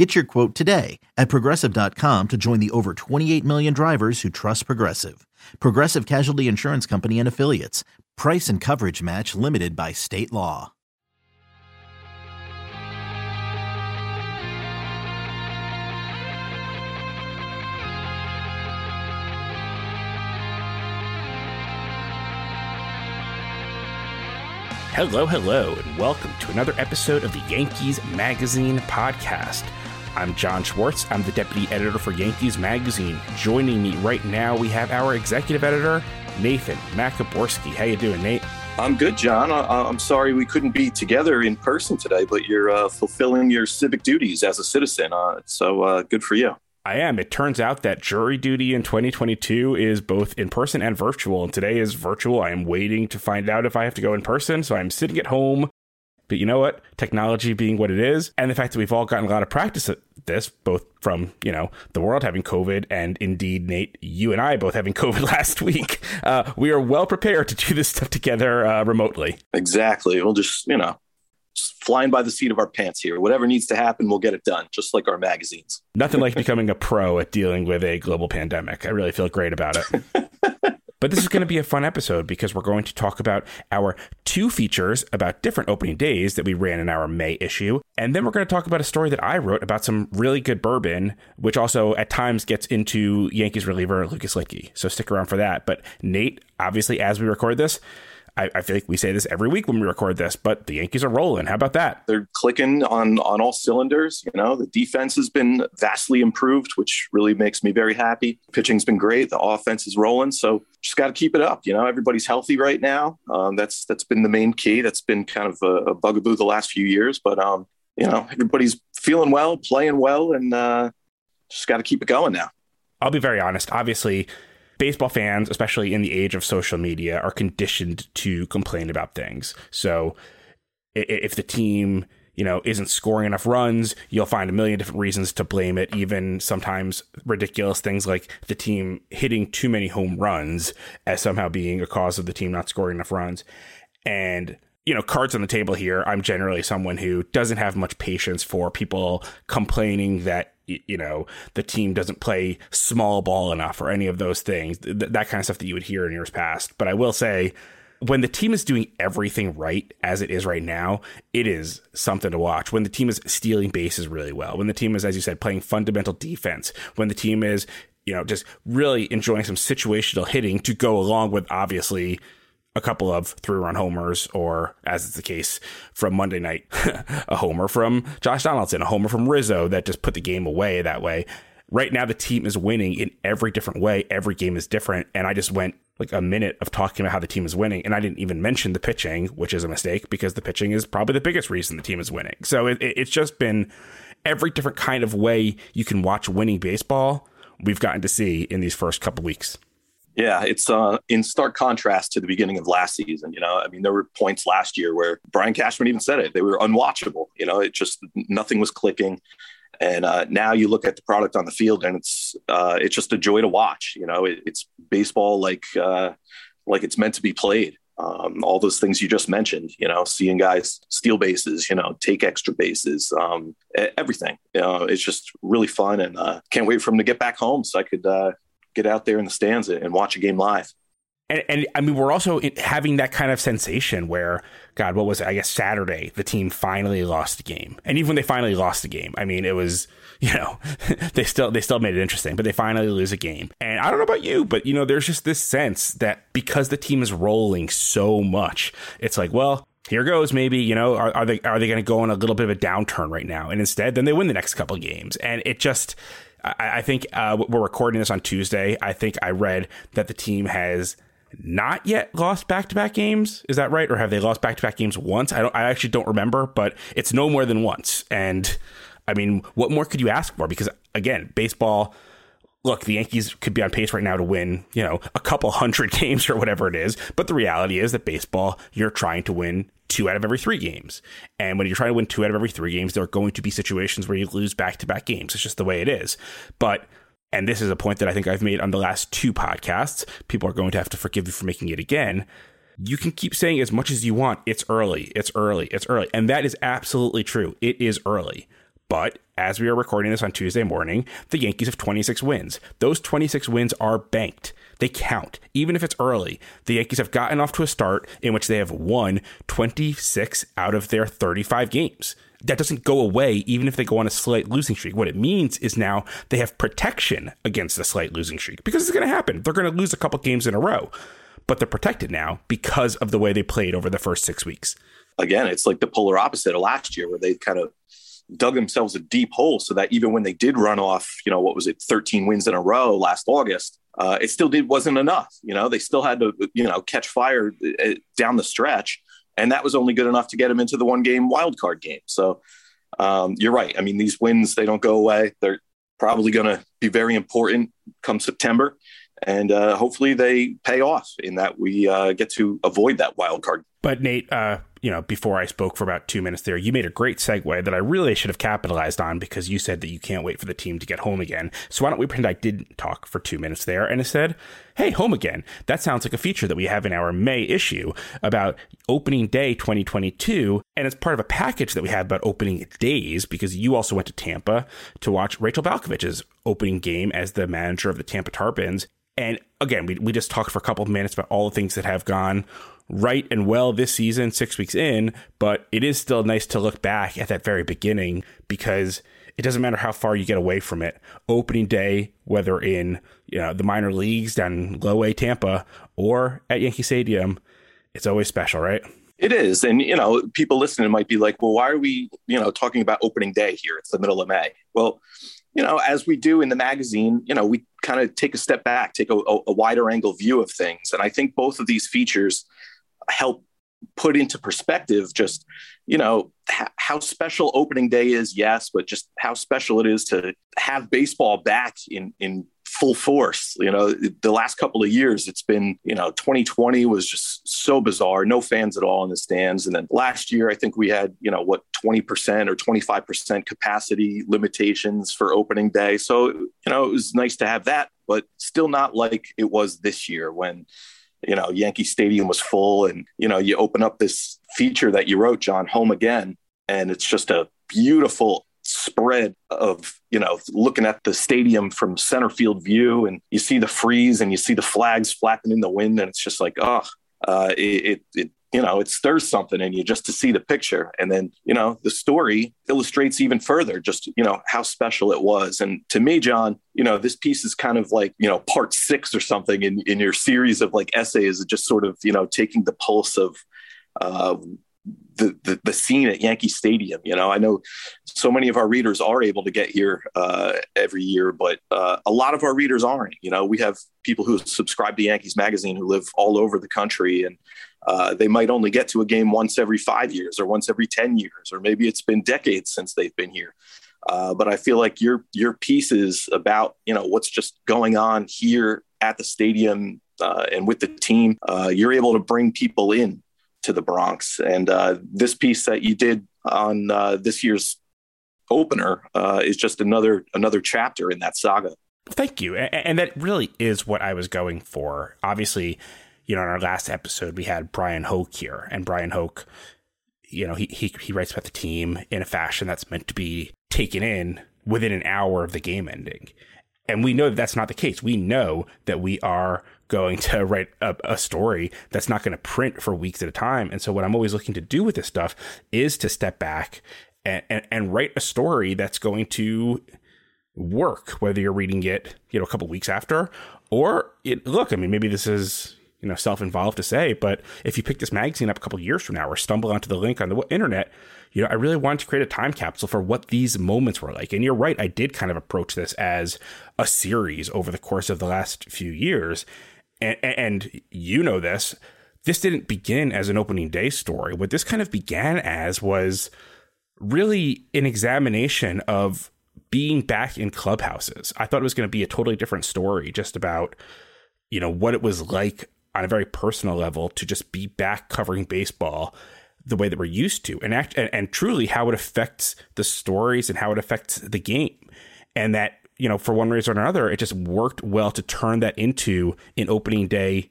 Get your quote today at progressive.com to join the over 28 million drivers who trust Progressive. Progressive Casualty Insurance Company and Affiliates. Price and coverage match limited by state law. Hello, hello, and welcome to another episode of the Yankees Magazine podcast. I'm John Schwartz. I'm the deputy editor for Yankees Magazine. Joining me right now, we have our executive editor, Nathan Maciborski. How you doing, Nate? I'm good, John. I, am sorry we couldn't be together in person today, but you're uh, fulfilling your civic duties as a citizen. Uh, so uh, good for you. I am. It turns out that jury duty in 2022 is both in person and virtual. And today is virtual. I am waiting to find out if I have to go in person. So I'm sitting at home but you know what? Technology being what it is, and the fact that we've all gotten a lot of practice at this, both from, you know, the world having COVID and indeed, Nate, you and I both having COVID last week, uh, we are well prepared to do this stuff together uh, remotely. Exactly. We'll just, you know, just flying by the seat of our pants here. Whatever needs to happen, we'll get it done, just like our magazines. Nothing like becoming a pro at dealing with a global pandemic. I really feel great about it. But this is going to be a fun episode because we're going to talk about our two features about different opening days that we ran in our May issue. And then we're going to talk about a story that I wrote about some really good bourbon, which also at times gets into Yankees reliever Lucas Luetge. So stick around for that. But Nate, obviously, as we record this, I, I, feel like we say this every week when we record this, but the Yankees are rolling. How about that? They're clicking on on all cylinders. You know, the defense has been vastly improved, which really makes me very happy. Pitching's been great. The offense is rolling. So just got to keep it up. You know, everybody's healthy right now. Um, that's that's been the main key. That's been kind of a, a bugaboo the last few years. But um, you know, everybody's feeling well, playing well, and uh, just got to keep it going now. I'll be very honest. Obviously, baseball fans, especially in the age of social media, are conditioned to complain about things. So if the team you know isn't scoring enough runs you'll find a million different reasons to blame it even sometimes ridiculous things like the team hitting too many home runs as somehow being a cause of the team not scoring enough runs and you know, cards on the table here, I'm generally someone who doesn't have much patience for people complaining that you know the team doesn't play small ball enough or any of those things th- that kind of stuff that you would hear in years past. But i will say when the team is doing everything right as it is right now it is something to watch. When the team is stealing bases really well when the team is as you said playing fundamental defense when the team is you know just really enjoying some situational hitting to go along with obviously a couple of three run homers, or as is the case from Monday night, a homer from Josh Donaldson, a homer from Rizzo that just put the game away that way. Right now, the team is winning in every different way. Every game is different. And I just went like a minute of talking about how the team is winning. And I didn't even mention the pitching, which is a mistake because the pitching is probably the biggest reason the team is winning. So it, it's just been every different kind of way you can watch winning baseball we've gotten to see in these first couple weeks. Yeah, it's uh, in stark contrast to the beginning of last season. You know, I mean, there were points last year where Brian Cashman even said it; they were unwatchable. You know, it just nothing was clicking. And uh, now you look at the product on the field, and it's uh, it's just a joy to watch. You know, it, it's baseball like uh, like it's meant to be played. Um, all those things you just mentioned, you know, seeing guys steal bases, you know, take extra bases, um, everything. You know, it's just really fun, and uh, can't wait for him to get back home so I could uh, get out there in the stands and watch a game live. And, and, I mean, we're also having that kind of sensation where, God, what was it? I guess Saturday, the team finally lost a game. And even when they finally lost the game, I mean, it was, you know, they still they still made it interesting, but they finally lose a game. And I don't know about you, but you know, there's just this sense that because the team is rolling so much, it's like, well, here goes maybe you know are, are they are they going to go on a little bit of a downturn right now and instead then they win the next couple games and it just I, I think uh, we're recording this on Tuesday. I think I read that the team has not yet lost back-to-back games. Is that right, or have they lost back-to-back games once? I don't. I actually don't remember, but it's no more than once. And I mean, what more could you ask for? Because again, baseball look, the Yankees could be on pace right now to win, you know, a couple hundred games or whatever it is. But the reality is that baseball, you're trying to win two out of every three games. And when you're trying to win two out of every three games, there are going to be situations where you lose back to back games. It's just the way it is. But and this is a point that I think I've made on the last two podcasts. People are going to have to forgive you for making it again. You can keep saying as much as you want, it's early, it's early, it's early. And that is absolutely true. It is early. But as we are recording this on Tuesday morning, the Yankees have 26 wins. Those 26 wins are banked. They count, even if it's early. The Yankees have gotten off to a start in which they have won 26 out of their 35 games. That doesn't go away even if they go on a slight losing streak. What it means is now they have protection against a slight losing streak because it's going to happen. They're going to lose a couple games in a row, but they're protected now because of the way they played over the first six weeks. Again, it's like the polar opposite of last year where they kind of dug themselves a deep hole so that even when they did run off, you know, what was it, 13 wins in a row last August, uh, it still did wasn't enough. You know, they still had to, you know, catch fire uh, down the stretch, and that was only good enough to get them into the one game wild card game. So um, you're right. I mean, these wins they don't go away. They're probably going to be very important come September, and uh, hopefully they pay off in that we uh, get to avoid that wild card. But Nate, uh, you know, before I spoke for about two minutes there, you made a great segue that I really should have capitalized on because you said that you can't wait for the team to get home again. So why don't we pretend I didn't talk for two minutes there and I said, hey, home again. That sounds like a feature that we have in our May issue about opening day 2022. And it's part of a package that we have about opening days because you also went to Tampa to watch Rachel Balkovec's opening game as the manager of the Tampa Tarpons. And again, we, we just talked for a couple of minutes about all the things that have gone right and well this season, six weeks in, but it is still nice to look back at that very beginning because it doesn't matter how far you get away from it. Opening day, whether in you know the minor leagues down in low A Tampa or at Yankee Stadium, it's always special, right? It is. And, you know, people listening might be like, well, why are we, you know, talking about opening day here? It's the middle of May. Well, you know, as we do in the magazine, you know, we kind of take a step back, take a, a wider angle view of things. And I think both of these features help put into perspective just you know how special opening day is yes but just how special it is to have baseball back in in full force. You know the last couple of years it's been you know 2020 was just so bizarre no fans at all in the stands. And then last year i think we had you know what 20% or 25% capacity limitations for opening day. So you know it was nice to have that but still not like it was this year when you know, Yankee Stadium was full. And, you know, you open up this feature that you wrote, John, Home Again, and it's just a beautiful spread of, you know, looking at the stadium from center field view and you see the frieze and you see the flags flapping in the wind. And it's just like, oh, uh, it, it, you know, it stirs something in you just to see the picture. And then, you know, the story illustrates even further just, you know, how special it was. And to me, John, you know, this piece is kind of like, you know, part six or something in, in your series of like essays, just sort of, you know, taking the pulse of, uh, the, the, the scene at Yankee Stadium. You know, I know so many of our readers are able to get here uh, every year, but uh, a lot of our readers aren't. You know, we have people who subscribe to Yankees Magazine who live all over the country, and uh, they might only get to a game once every five years or once every 10 years, or maybe it's been decades since they've been here. Uh, but I feel like your your piece is about you know what's just going on here at the stadium uh, and with the team. Uh, you're able to bring people in to the Bronx, and uh, this piece that you did on this year's opener is just another another chapter in that saga. Thank you, and that really is what I was going for. Obviously you know, in our last episode, we had Brian Hoch here, and Brian Hoch, you know, he, he, he writes about the team in a fashion that's meant to be taken in within an hour of the game ending. And we know that that's not the case. We know that we are going to write a, a story that's not going to print for weeks at a time. And so, what I'm always looking to do with this stuff is to step back and, and, and write a story that's going to work, whether you're reading it, you know, a couple weeks after, or it, look, I mean, maybe this is you know self-involved to say but if you pick this magazine up a couple years from now or stumble onto the link on the internet you know i really wanted to create a time capsule for what these moments were like. And you're right i did kind of approach this as a series over the course of the last few years. And, and you know this this didn't begin as an opening day story. What this kind of began as was really an examination of being back in clubhouses. I thought it was going to be a totally different story, just about you know what it was like on a very personal level to just be back covering baseball the way that we're used to, and act and, and truly how it affects the stories and how it affects the game, and that you know for one reason or another, it just worked well to turn that into an opening day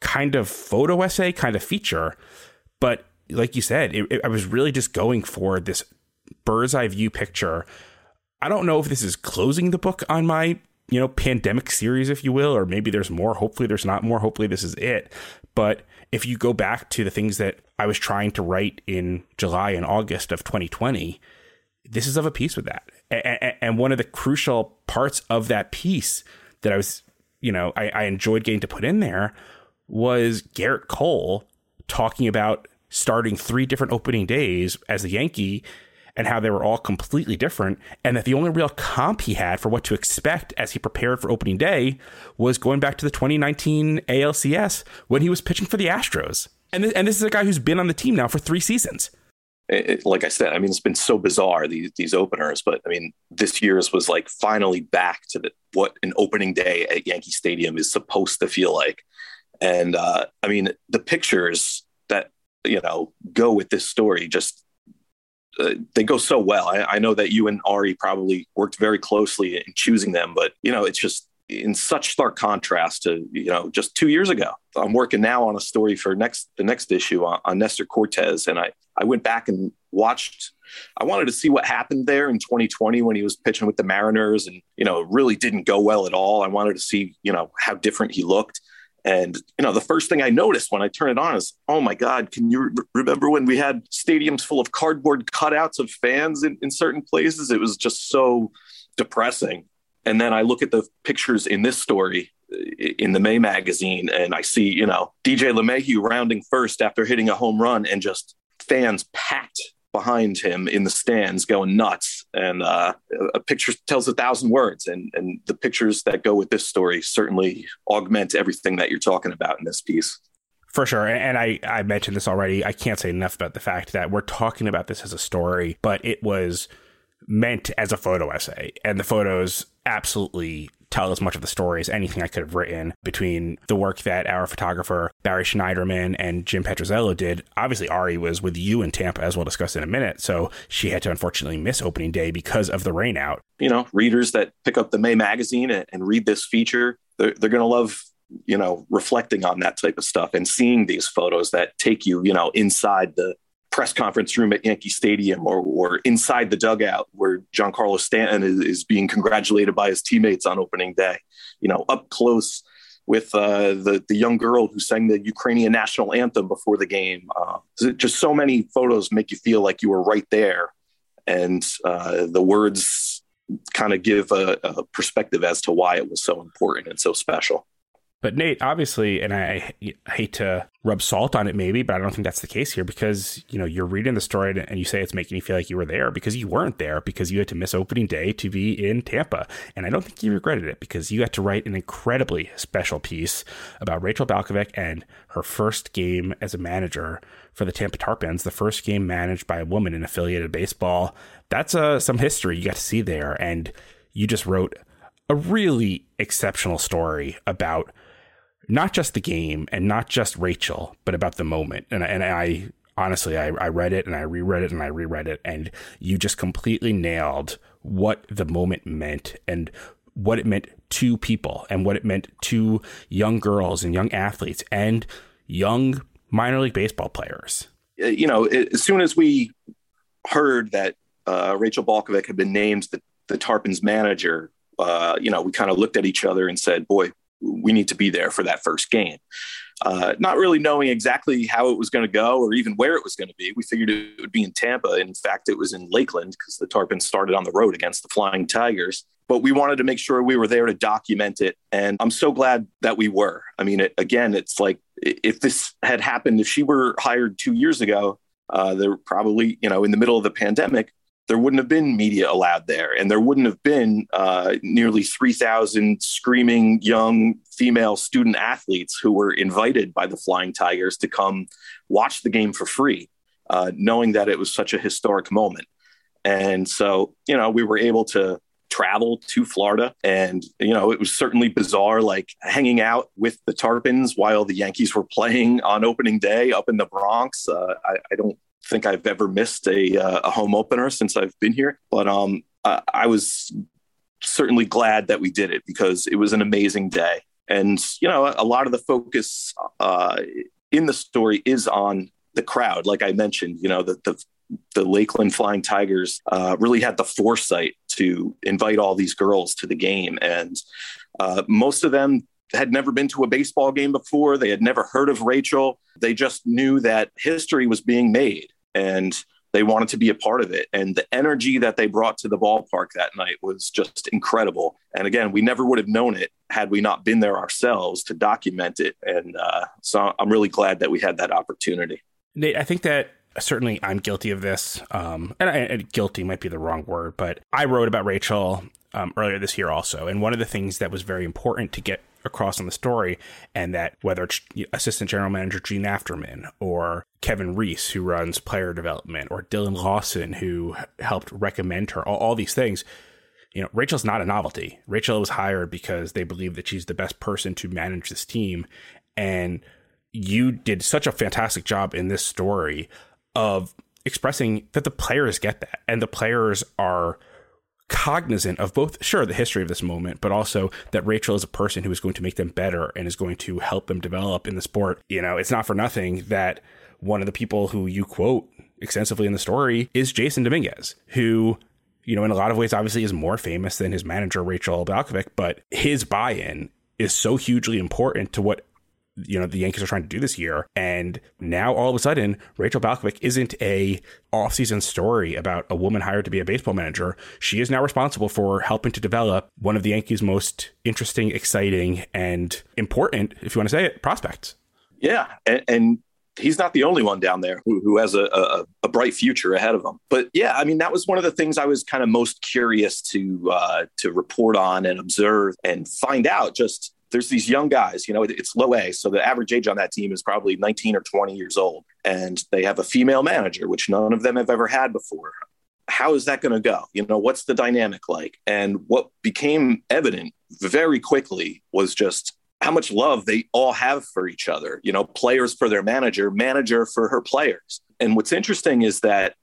kind of photo essay, kind of feature, but like you said, it, it, I was really just going for this bird's eye view picture. I don't know if this is closing the book on my, you know, pandemic series, if you will, or maybe there's more. Hopefully, there's not more. Hopefully, this is it. But if you go back to the things that I was trying to write in July and August of 2020, this is of a piece with that. And one of the crucial parts of that piece that I was, you know, I, enjoyed getting to put in there was Gerrit Cole talking about starting three different opening days as a Yankee and how they were all completely different, and that the only real comp he had for what to expect as he prepared for opening day was going back to the 2019 ALCS when he was pitching for the Astros. And, th- and this is a guy who's been on the team now for three seasons. It, like I said, I mean, it's been so bizarre these these openers, but I mean, this year's was like finally back to the, what an opening day at Yankee Stadium is supposed to feel like. And uh, I mean, the pictures that you know go with this story just uh, they go so well. I, I, know that you and Ari probably worked very closely in choosing them, but you know it's just in such stark contrast to you know just two years ago. I'm working now on a story for next the next issue on, on Nestor Cortes, and I I went back and watched. I wanted to see what happened there in 2020 when he was pitching with the Mariners, and you know really didn't go well at all. I wanted to see you know how different he looked. And you know, the first thing I noticed when I turn it on is, oh my God, can you re- remember when we had stadiums full of cardboard cutouts of fans in, in certain places? It was just so depressing. And then I look at the pictures in this story in the May magazine, and I see, you know, DJ LeMahieu rounding first after hitting a home run, and just fans packed behind him in the stands going nuts. And uh, a picture tells a thousand words. And, and the pictures that go with this story certainly augment everything that you're talking about in this piece. For sure. And I, I mentioned this already. I can't say enough about the fact that we're talking about this as a story, but it was meant as a photo essay. And the photos absolutely tell as much of the story as anything I could have written between the work that our photographer Barry Schneiderman and Jim Petrozello did. Obviously, Ari was with you in Tampa, as we'll discuss in a minute. So she had to unfortunately miss opening day because of the rainout. You know, readers that pick up the May magazine and, and read this feature, they're, they're going to love you know reflecting on that type of stuff and seeing these photos that take you you know inside the press conference room at Yankee Stadium or, or inside the dugout where Giancarlo Stanton is, is, being congratulated by his teammates on opening day, you know, up close with uh, the, the young girl who sang the Ukrainian national anthem before the game. Uh, just so many photos make you feel like you were right there. And uh, the words kind of give a, a perspective as to why it was so important and so special. But Nate, obviously, and I, I, hate to rub salt on it, maybe, but I don't think that's the case here because you know you're reading the story and you say it's making you feel like you were there because you weren't there because you had to miss opening day to be in Tampa, and I don't think you regretted it because you had to write an incredibly special piece about Rachel Balkovec and her first game as a manager for the Tampa Tarpons, the first game managed by a woman in affiliated baseball. That's uh, some history you got to see there, and you just wrote a really exceptional story about not just the game and not just Rachel, but about the moment. And, and I honestly, I, I read it and I reread it and I reread it, and you just completely nailed what the moment meant and what it meant to people and what it meant to young girls and young athletes and young minor league baseball players. Uh, you know, as soon as we heard that uh, Rachel Balkovec had been named the, the Tarpons manager, uh, you know, we kind of looked at each other and said, boy, we need to be there for that first game. Uh, not really knowing exactly how it was going to go or even where it was going to be. We figured it would be in Tampa. In fact, it was in Lakeland because the Tarpons started on the road against the Flying Tigers. But we wanted to make sure we were there to document it. And I'm so glad that we were. I mean, it, again, it's like if this had happened, if she were hired two years ago, uh, they're probably, you know, in the middle of the pandemic, there wouldn't have been media allowed there, and there wouldn't have been uh, nearly 3,000 screaming young female student athletes who were invited by the Flying Tigers to come watch the game for free, uh, knowing that it was such a historic moment. And so, you know, we were able to travel to Florida. And, you know, it was certainly bizarre, like hanging out with the Tarpons while the Yankees were playing on opening day up in the Bronx. Uh, I, I, don't think I've ever missed a, uh, a home opener since I've been here. But um, I, I was certainly glad that we did it because it was an amazing day. And, you know, a lot of the focus uh, in the story is on the crowd. Like I mentioned, you know, the, the, the Lakeland Flying Tigers uh, really had the foresight to invite all these girls to the game. And uh, most of them had never been to a baseball game before. They had never heard of Rachel. They just knew that history was being made. And they wanted to be a part of it. And the energy that they brought to the ballpark that night was just incredible. And again, we never would have known it had we not been there ourselves to document it. And uh, so I'm really glad that we had that opportunity. Nate, I think that certainly I'm guilty of this. Um, and, I, and, guilty might be the wrong word, but I wrote about Rachel um, earlier this year also. And one of the things that was very important to get across on the story, and that whether it's assistant general manager Jean Afterman or Kevin Reese, who runs player development, or Dillon Lawson, who helped recommend her, all, all these things. You know, Rachel's not a novelty. Rachel was hired because they believe that she's the best person to manage this team. And you did such a fantastic job in this story of expressing that the players get that and the players are cognizant of both, sure, the history of this moment, but also that Rachel is a person who is going to make them better and is going to help them develop in the sport. You know, it's not for nothing that one of the people who you quote extensively in the story is Jasson Dominguez, who, you know, in a lot of ways obviously is more famous than his manager, Rachel Balkovec, but his buy in is so hugely important to what you know the Yankees are trying to do this year. And now all of a sudden, Rachel Balkovec isn't a offseason story about a woman hired to be a baseball manager. She is now responsible for helping to develop one of the Yankees' most interesting, exciting, and important, if you want to say it, prospects. Yeah, and, and he's not the only one down there who, who has a, a, a, bright future ahead of him. But yeah, I mean, that was one of the things I was kind of most curious to uh, to report on and observe and find out just there's these young guys, you know, it's low A. So the average age on that team is probably 19 or 20 years old. And they have a female manager, which none of them have ever had before. How is that going to go? You know, what's the dynamic like? And what became evident very quickly was just how much love they all have for each other. You know, players for their manager, manager for her players. And what's interesting is that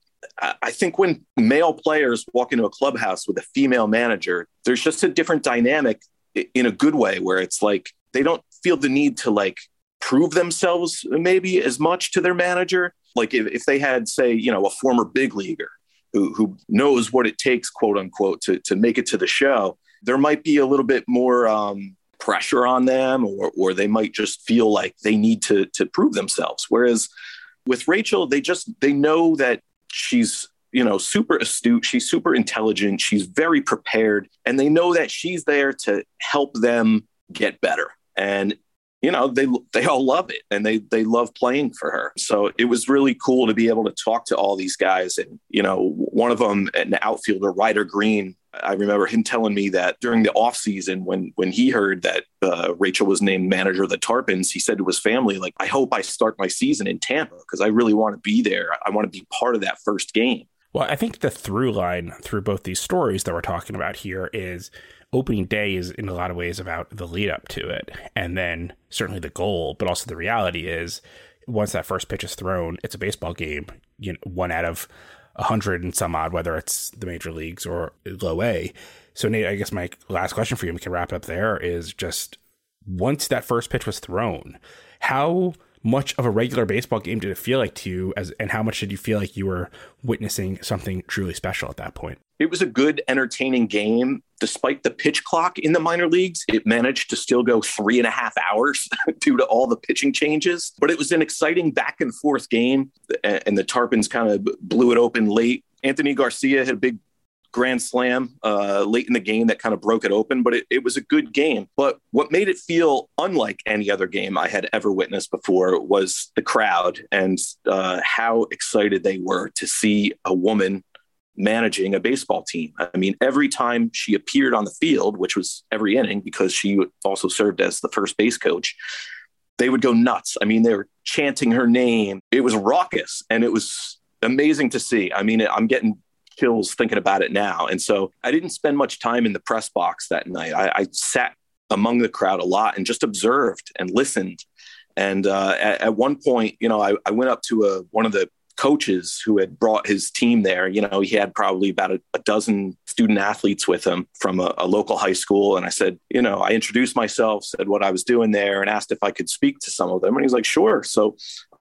I think when male players walk into a clubhouse with a female manager, there's just a different dynamic in a good way where it's like they don't feel the need to like prove themselves maybe as much to their manager. Like if, if they had say you know a former big leaguer who, who knows what it takes quote unquote to, to make it to the show there might be a little bit more um, pressure on them or, or they might just feel like they need to, to prove themselves. Whereas with rachel they just they know that she's you know, super astute. She's super intelligent. She's very prepared. And they know that she's there to help them get better. And you know they they all love it and they they love playing for her so it was really cool to be able to talk to all these guys and you know one of them an outfielder ryder green i remember him telling me that during the off season when when he heard that uh, rachel was named manager of the tarpons he said to his family like i hope i start my season in tampa because i really want to be there i want to be part of that first game well, I think the through line through both these stories that we're talking about here is opening day is in a lot of ways about the lead up to it and then certainly the goal, but also the reality is once that first pitch is thrown, it's a baseball game, you know, one out of a hundred and some odd, whether it's the major leagues or low A. So Nate, I guess my last question for you, and we can wrap up there is just once that first pitch was thrown, how much of a regular baseball game did it feel like to you as and how much did you feel like you were witnessing something truly special at that point? It was a good entertaining game. Despite the pitch clock in the minor leagues it managed to still go three and a half hours due to all the pitching changes. But it was an exciting back and forth game and the tarpons kind of blew it open late. Anthony garcia had a big grand slam uh, late in the game that kind of broke it open, but it, it, was a good game. But what made it feel unlike any other game I had ever witnessed before was the crowd and uh, how excited they were to see a woman managing a baseball team. I mean, every time she appeared on the field, which was every inning because she also served as the first base coach, they would go nuts. I mean, they were chanting her name. It was raucous and it was amazing to see. I mean, I'm getting chills thinking about it now. And so I didn't spend much time in the press box that night. I, I sat among the crowd a lot and just observed and listened. And uh, at, at, one point, you know, I, I went up to a, one of the coaches who had brought his team there. You know, he had probably about a, a dozen student athletes with him from a, a, local high school. And I said, you know, I introduced myself, said what I was doing there, and asked if I could speak to some of them. And he's like, sure. So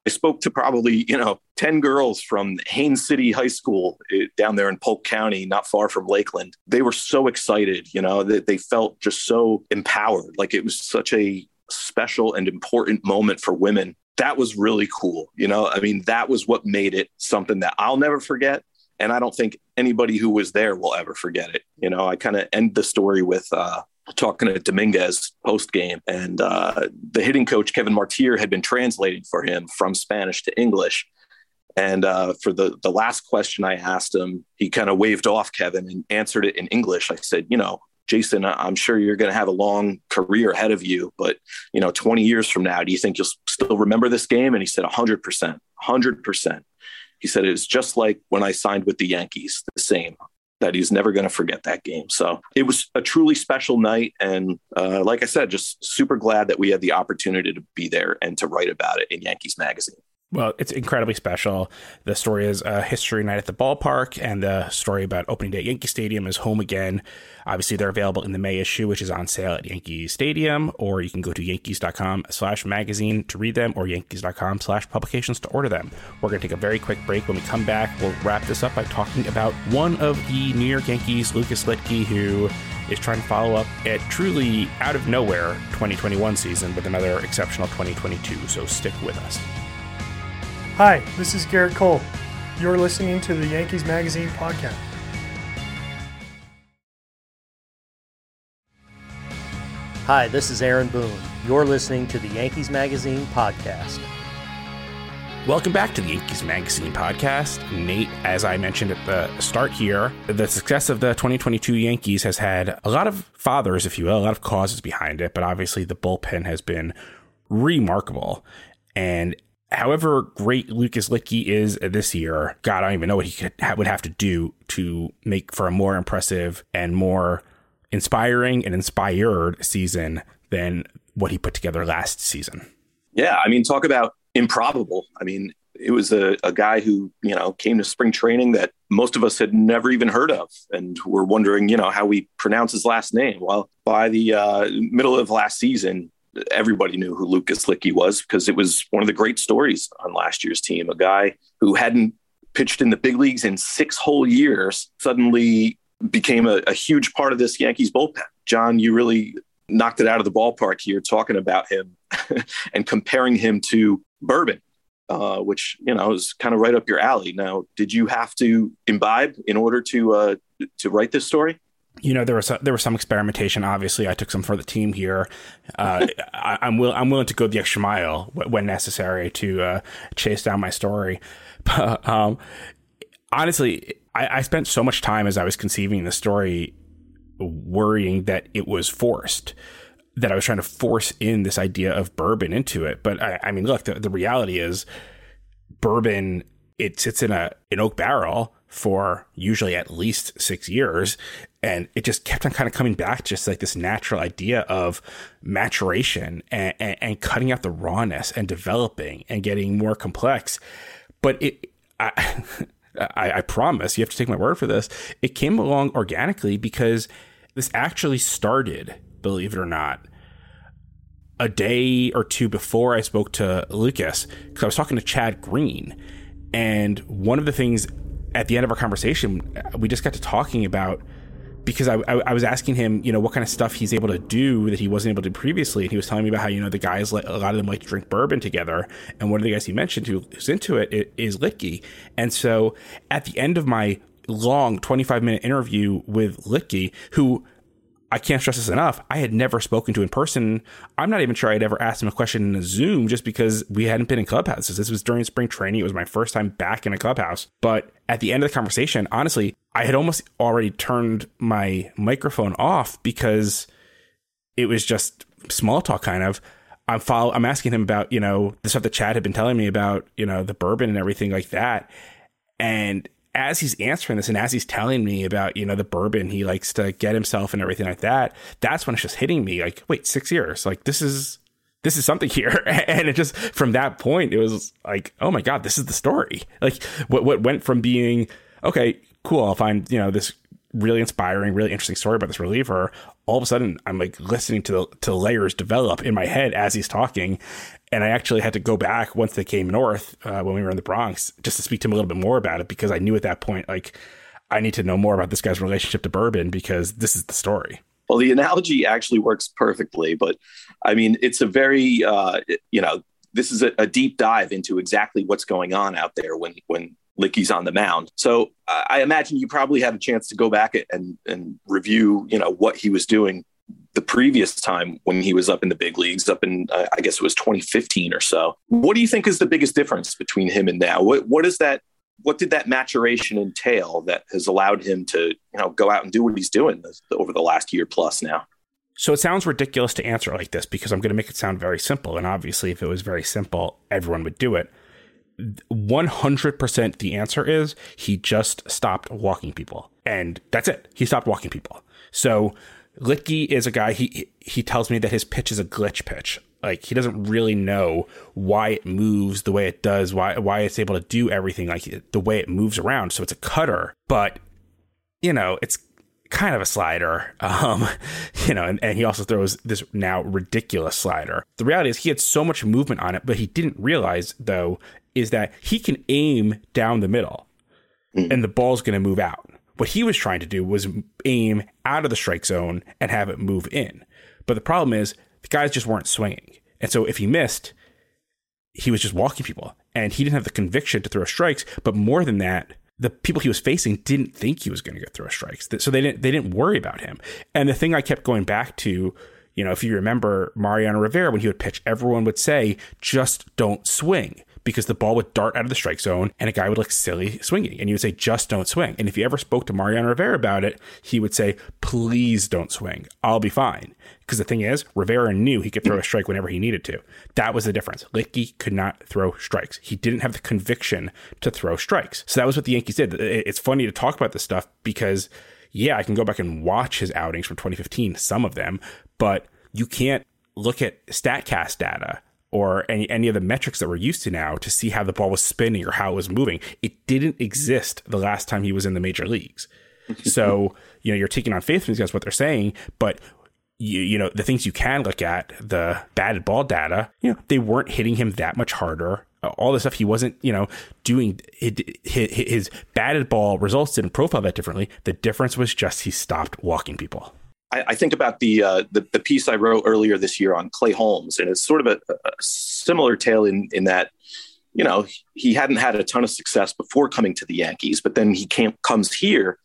I spoke to probably, you know, 10 girls from Haines City High School eh, down there in Polk County, not far from Lakeland. They were so excited, you know, that they felt just so empowered. Like it was such a special and important moment for women. That was really cool. You know, I mean, that was what made it something that I'll never forget. And I don't think anybody who was there will ever forget it. You know, I kind of end the story with uh, talking to Dominguez post game, and uh, the hitting coach Kevin Martir had been translating for him from Spanish to English. And uh, for the the last question I asked him, he kind of waved off Kevin and answered it in English. I said, you know, Jasson, I'm sure you're going to have a long career ahead of you, but you know, 20 years from now, do you think you'll still remember this game? And he said, 100 percent, 100 percent. He said it was just like when I signed with the Yankees, the same that he's never going to forget that game. So it was a truly special night. And uh, like I said, just super glad that we had the opportunity to be there and to write about it in Yankees Magazine. Well, it's incredibly special. The story is a history night at the ballpark, and the story about opening day at Yankee Stadium is home again. Obviously, they're available in the May issue, which is on sale at Yankee Stadium, or you can go to yankees.com slash magazine to read them, or yankees.com slash publications to order them. We're going to take a very quick break. When we come back, we'll wrap this up by talking about one of the New York Yankees, Lucas Luetge, who is trying to follow up at truly out of nowhere 2021 season with another exceptional 2022. So stick with us. Hi, this is Gerrit Cole. You're listening to the Yankees Magazine podcast. Hi, this is Aaron Boone. You're listening to the Yankees Magazine podcast. Welcome back to the Yankees Magazine podcast. Nate, as I mentioned at the start here, the success of the 2022 Yankees has had a lot of fathers, if you will, a lot of causes behind it, but obviously the bullpen has been remarkable. And however great Lucas Luetge is this year, God, I don't even know what he could, would have to do to make for a more impressive and more inspiring and inspired season than what he put together last season. Yeah, I mean, talk about improbable. I mean, it was a, a guy who, you know, came to spring training that most of us had never even heard of. And we're wondering, you know, how we pronounce his last name. Well, by the uh, middle of last season, everybody knew who Lucas Luetge was because it was one of the great stories on last year's team. A guy who hadn't pitched in the big leagues in six whole years suddenly became a, a huge part of this Yankees bullpen. John, you really knocked it out of the ballpark here talking about him and comparing him to Bourbon. Uh, which you know is kind of right up your alley. Now, did you have to imbibe in order to uh, to write this story? You know there was there was some experimentation. Obviously, I took some for the team here. Uh, I, am will I'm willing to go the extra mile when necessary to uh, chase down my story. But um, honestly, I, I spent so much time as I was conceiving the story, worrying that it was forced. That I was trying to force in this idea of bourbon into it. But I, I mean, look, the, the reality is, bourbon it sits in a an oak barrel for usually at least six years. And it just kept on kind of coming back, just like this natural idea of maturation and, and, and cutting out the rawness and developing and getting more complex. But it, I, I, I promise you have to take my word for this. It came along organically because this actually started, believe it or not, a day or two before I spoke to Lucas because I was talking to Chad Green. And one of the things at the end of our conversation, we just got to talking about because I, I, I, was asking him, you know, what kind of stuff he's able to do that he wasn't able to do previously, and he was telling me about how you know the guys, a lot of them like to drink bourbon together, and one of the guys he mentioned who's into it is Luetge, and so at the end of my long 25 minute interview with Luetge, who I can't stress this enough. I had never spoken to in person. I'm not even sure I'd ever asked him a question in a Zoom just because we hadn't been in clubhouses. This was during spring training. It was my first time back in a clubhouse. But at the end of the conversation, honestly, I had almost already turned my microphone off because it was just small talk kind of. I'm follow I'm asking him about, you know, the stuff that Chad had been telling me about, you know, the bourbon and everything like that. And as he's answering this and as he's telling me about, you know, the bourbon he likes to get himself and everything like that, that's when it's just hitting me like, wait, six years. Like, this is this is something here. And it just from that point, it was like, oh my God, this is the story. Like what what went from being, okay, cool, I'll find, you know, this really inspiring, really interesting story about this reliever. All of a sudden I'm like listening to the to layers develop in my head as he's talking. And I actually had to go back once they came north uh, when we were in the Bronx just to speak to him a little bit more about it because I knew at that point like I need to know more about this guy's relationship to bourbon because this is the story. Well, the analogy actually works perfectly, but I mean, it's a very, uh, you know, this is a, a, deep dive into exactly what's going on out there when when Luetge's on the mound. So I imagine you probably had a chance to go back and and review, you know, what he was doing the previous time when he was up in the big leagues, up in uh, I guess it was 2015 or so. What do you think is the biggest difference between him and now? What what is that what did that maturation entail that has allowed him to you know go out and do what he's doing over the last year plus now? So it sounds ridiculous to answer like this because I'm going to make it sound very simple, and obviously, if it was very simple, everyone would do it. 100% the answer is he just stopped walking people. And that's it. He stopped walking people. So Luetge is a guy he he tells me that his pitch is a glitch pitch like he doesn't really know why it moves the way it does, why why it's able to do everything like the way it moves around. So it's a cutter, but you know, it's kind of a slider. Um, you know, and, and he also throws this now ridiculous slider. The reality is he had so much movement on it, but he didn't realize though is that he can aim down the middle mm. and the ball's going to move out. What he was trying to do was aim out of the strike zone and have it move in. But the problem is the guys just weren't swinging. And so if he missed, he was just walking people and he didn't have the conviction to throw strikes. But more than that, the people he was facing didn't think he was going to get throw strikes. So they didn't, they didn't worry about him. And the thing I kept going back to, you know, if you remember Mariano Rivera, when he would pitch, everyone would say, just don't swing because the ball would dart out of the strike zone and a guy would look silly swinging. And you would say, just don't swing. And if you ever spoke to Mariano Rivera about it, he would say, please don't swing. I'll be fine. Because the thing is, Rivera knew he could throw a strike whenever he needed to. That was the difference. Luetge could not throw strikes. He didn't have the conviction to throw strikes. So that was what the Yankees did. It's funny to talk about this stuff because, yeah, I can go back and watch his outings from 2015, some of them, but you can't look at StatCast data or any, any of the metrics that we're used to now to see how the ball was spinning or how it was moving. It didn't exist the last time he was in the major leagues. so, you know, you're taking on faith because what they're saying, but you, you know, the things you can look at, the batted ball data, you know, they weren't hitting him that much harder. All the stuff he wasn't, you know, doing his, his batted ball results didn't profile that differently. The difference was just he stopped walking people. I, I think about the, uh, the, the piece I wrote earlier this year on Clay Holmes, and it's sort of a, a similar tale in in that you know he hadn't had a ton of success before coming to the Yankees, but then he came comes here,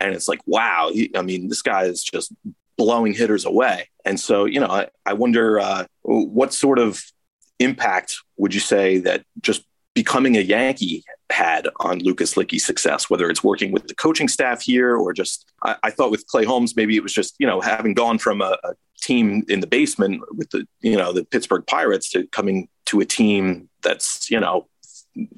and it's like wow, he, I mean this guy is just blowing hitters away, and so you know I, I wonder uh, what sort of impact would you say that just becoming a Yankee had on Lucas Luetge's success, whether it's working with the coaching staff here or just, I, I, thought with Clay Holmes, maybe it was just, you know, having gone from a, a, team in the basement with the, you know, the Pittsburgh Pirates to coming to a team that's, you know,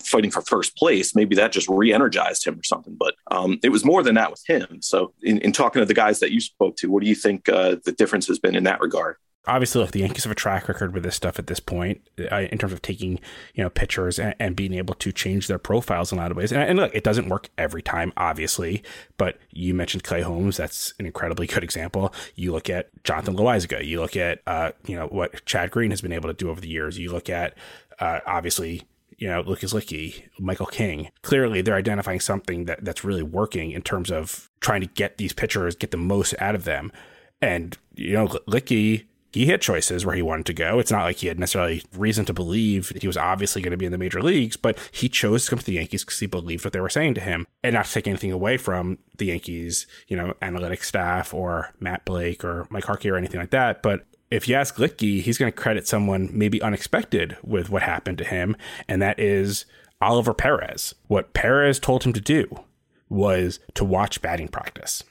fighting for first place. Maybe that just re-energized him or something. But um, it was more than that with him. So in, in, talking to the guys that you spoke to, what do you think uh, the difference has been in that regard? Obviously, look, the Yankees have a track record with this stuff at this point uh, in terms of taking, you know, pitchers and, and, being able to change their profiles in a lot of ways. And, and, look, it doesn't work every time, obviously, but you mentioned Clay Holmes. That's an incredibly good example. You look at Jonathan Loáisiga. You look at, uh, you know, what Chad Green has been able to do over the years. You look at, uh, obviously, you know, Lucas Luetge, Michael King. Clearly, they're identifying something that, that's really working in terms of trying to get these pitchers, get the most out of them. And, you know, Luetge he had choices where he wanted to go. It's not like he had necessarily reason to believe he was obviously going to be in the major leagues, but he chose to come to the Yankees because he believed what they were saying to him and not to take anything away from the Yankees, you know, analytics staff or Matt Blake or Mike Harkey or anything like that. But if you ask Luetge, he's going to credit someone maybe unexpected with what happened to him, and that is Oliver Perez. What Perez told him to do was to watch batting practice.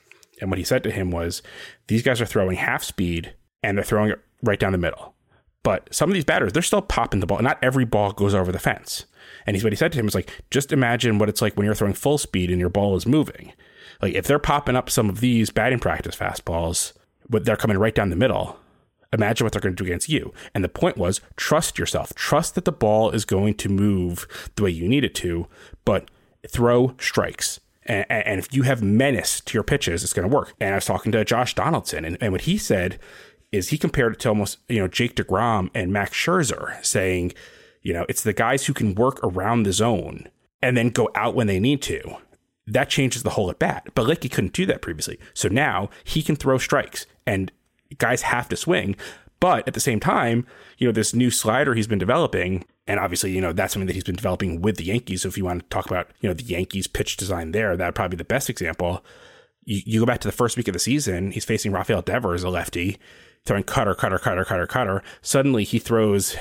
And what he said to him was, These guys are throwing half speed and they're throwing it right down the middle. But some of these batters, they're still popping the ball. Not every ball goes over the fence. And he's what he said to him was like, just imagine what it's like when you're throwing full speed and your ball is moving. Like if they're popping up some of these batting practice fastballs, but they're coming right down the middle. Imagine what they're going to do against you. And the point was trust yourself. Trust that the ball is going to move the way you need it to, but throw strikes. And, and if you have menace to your pitches, it's going to work. And I was talking to Josh Donaldson, and, and what he said is he compared it to almost, you know, Jake DeGrom and Max Scherzer, saying, you know, it's the guys who can work around the zone and then go out when they need to. That changes the whole at bat. But Luetge couldn't do that previously. So now he can throw strikes and guys have to swing. But at the same time, you know, this new slider he's been developing, and obviously, you know, that's something that he's been developing with the Yankees. So if you want to talk about, you know, the Yankees pitch design there, that'd probably be the best example. You, you go back to the first week of the season, he's facing Rafael Devers, a lefty, throwing cutter, cutter, cutter, cutter, cutter. Suddenly he throws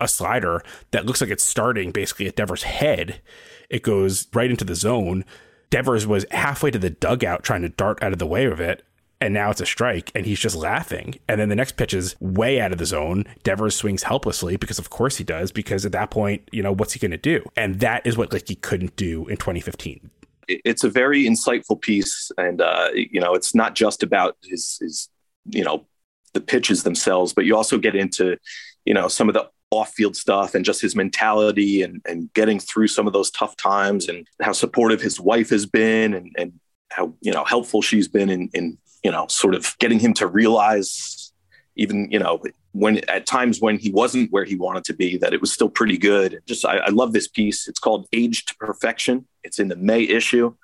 a slider that looks like it's starting basically at Devers' head. It goes right into the zone. Devers was halfway to the dugout trying to dart out of the way of it. And now it's a strike, and he's just laughing. And then the next pitch is way out of the zone. Devers swings helplessly because, of course, he does. Because at that point, you know, what's he going to do? And that is what Luetge couldn't do in 2015 it's a very insightful piece and uh, you know it's not just about his, his you know the pitches themselves but you also get into you know some of the off-field stuff and just his mentality and, and getting through some of those tough times and how supportive his wife has been and, and how you know helpful she's been in, in you know sort of getting him to realize even you know when at times when he wasn't where he wanted to be that it was still pretty good. Just i, I love this piece. It's called age to perfection. It's in the may issue.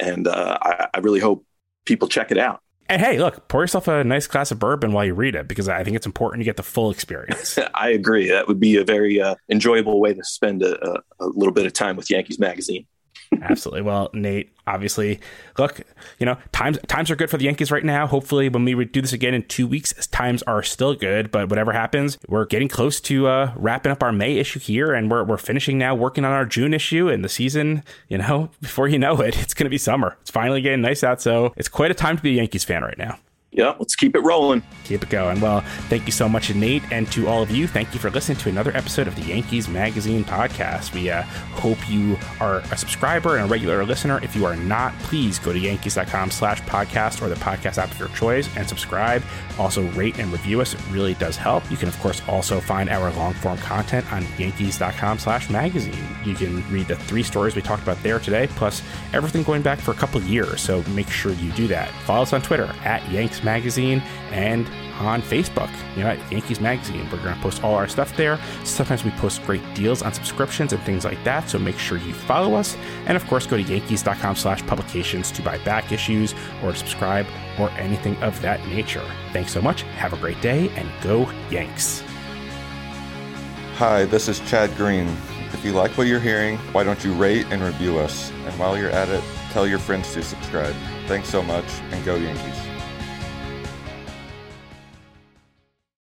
And uh, I, I really hope people check it out and hey, look, pour yourself a nice glass of bourbon while you read it because I think it's important to get the full experience. I agree. That would be a very uh, enjoyable way to spend a, a, a little bit of time with Yankees Magazine. Absolutely. Well, Nate, obviously, look, you know, times times are good for the Yankees right now. Hopefully, when we do this again in two weeks, times are still good. But whatever happens, we're getting close to uh, wrapping up our May issue here, and we're we're finishing now, working on our June issue, and the season. You know, before you know it, it's going to be summer. It's finally getting nice out, so it's quite a time to be a Yankees fan right now yeah, let's keep it rolling. Keep it going. Well, thank you so much, Nate, and to all of you. Thank you for listening to another episode of the Yankees Magazine podcast. We uh, hope you are a subscriber and a regular listener. If you are not, please go to yankees.com slash podcast or the podcast app of your choice and subscribe. Also, rate and review us. It really does help. You can, of course, also find our long form content on yankees.com slash magazine. You can read the three stories we talked about there today, plus everything going back for a couple years. So make sure you do that. Follow us on Twitter at Yanks Magazine and on Facebook, you know, at Yankees Magazine. We're going to post all our stuff there. Sometimes we post great deals on subscriptions and things like that, so make sure you follow us. And of course, go to yankees.com slash publications to buy back issues or subscribe or anything of that nature. Thanks so much. Have a great day and go Yanks. Hi, this is Chad Green. If you like what you're hearing, why don't you rate and review us? And while you're at it, tell your friends to subscribe. Thanks so much and go Yankees.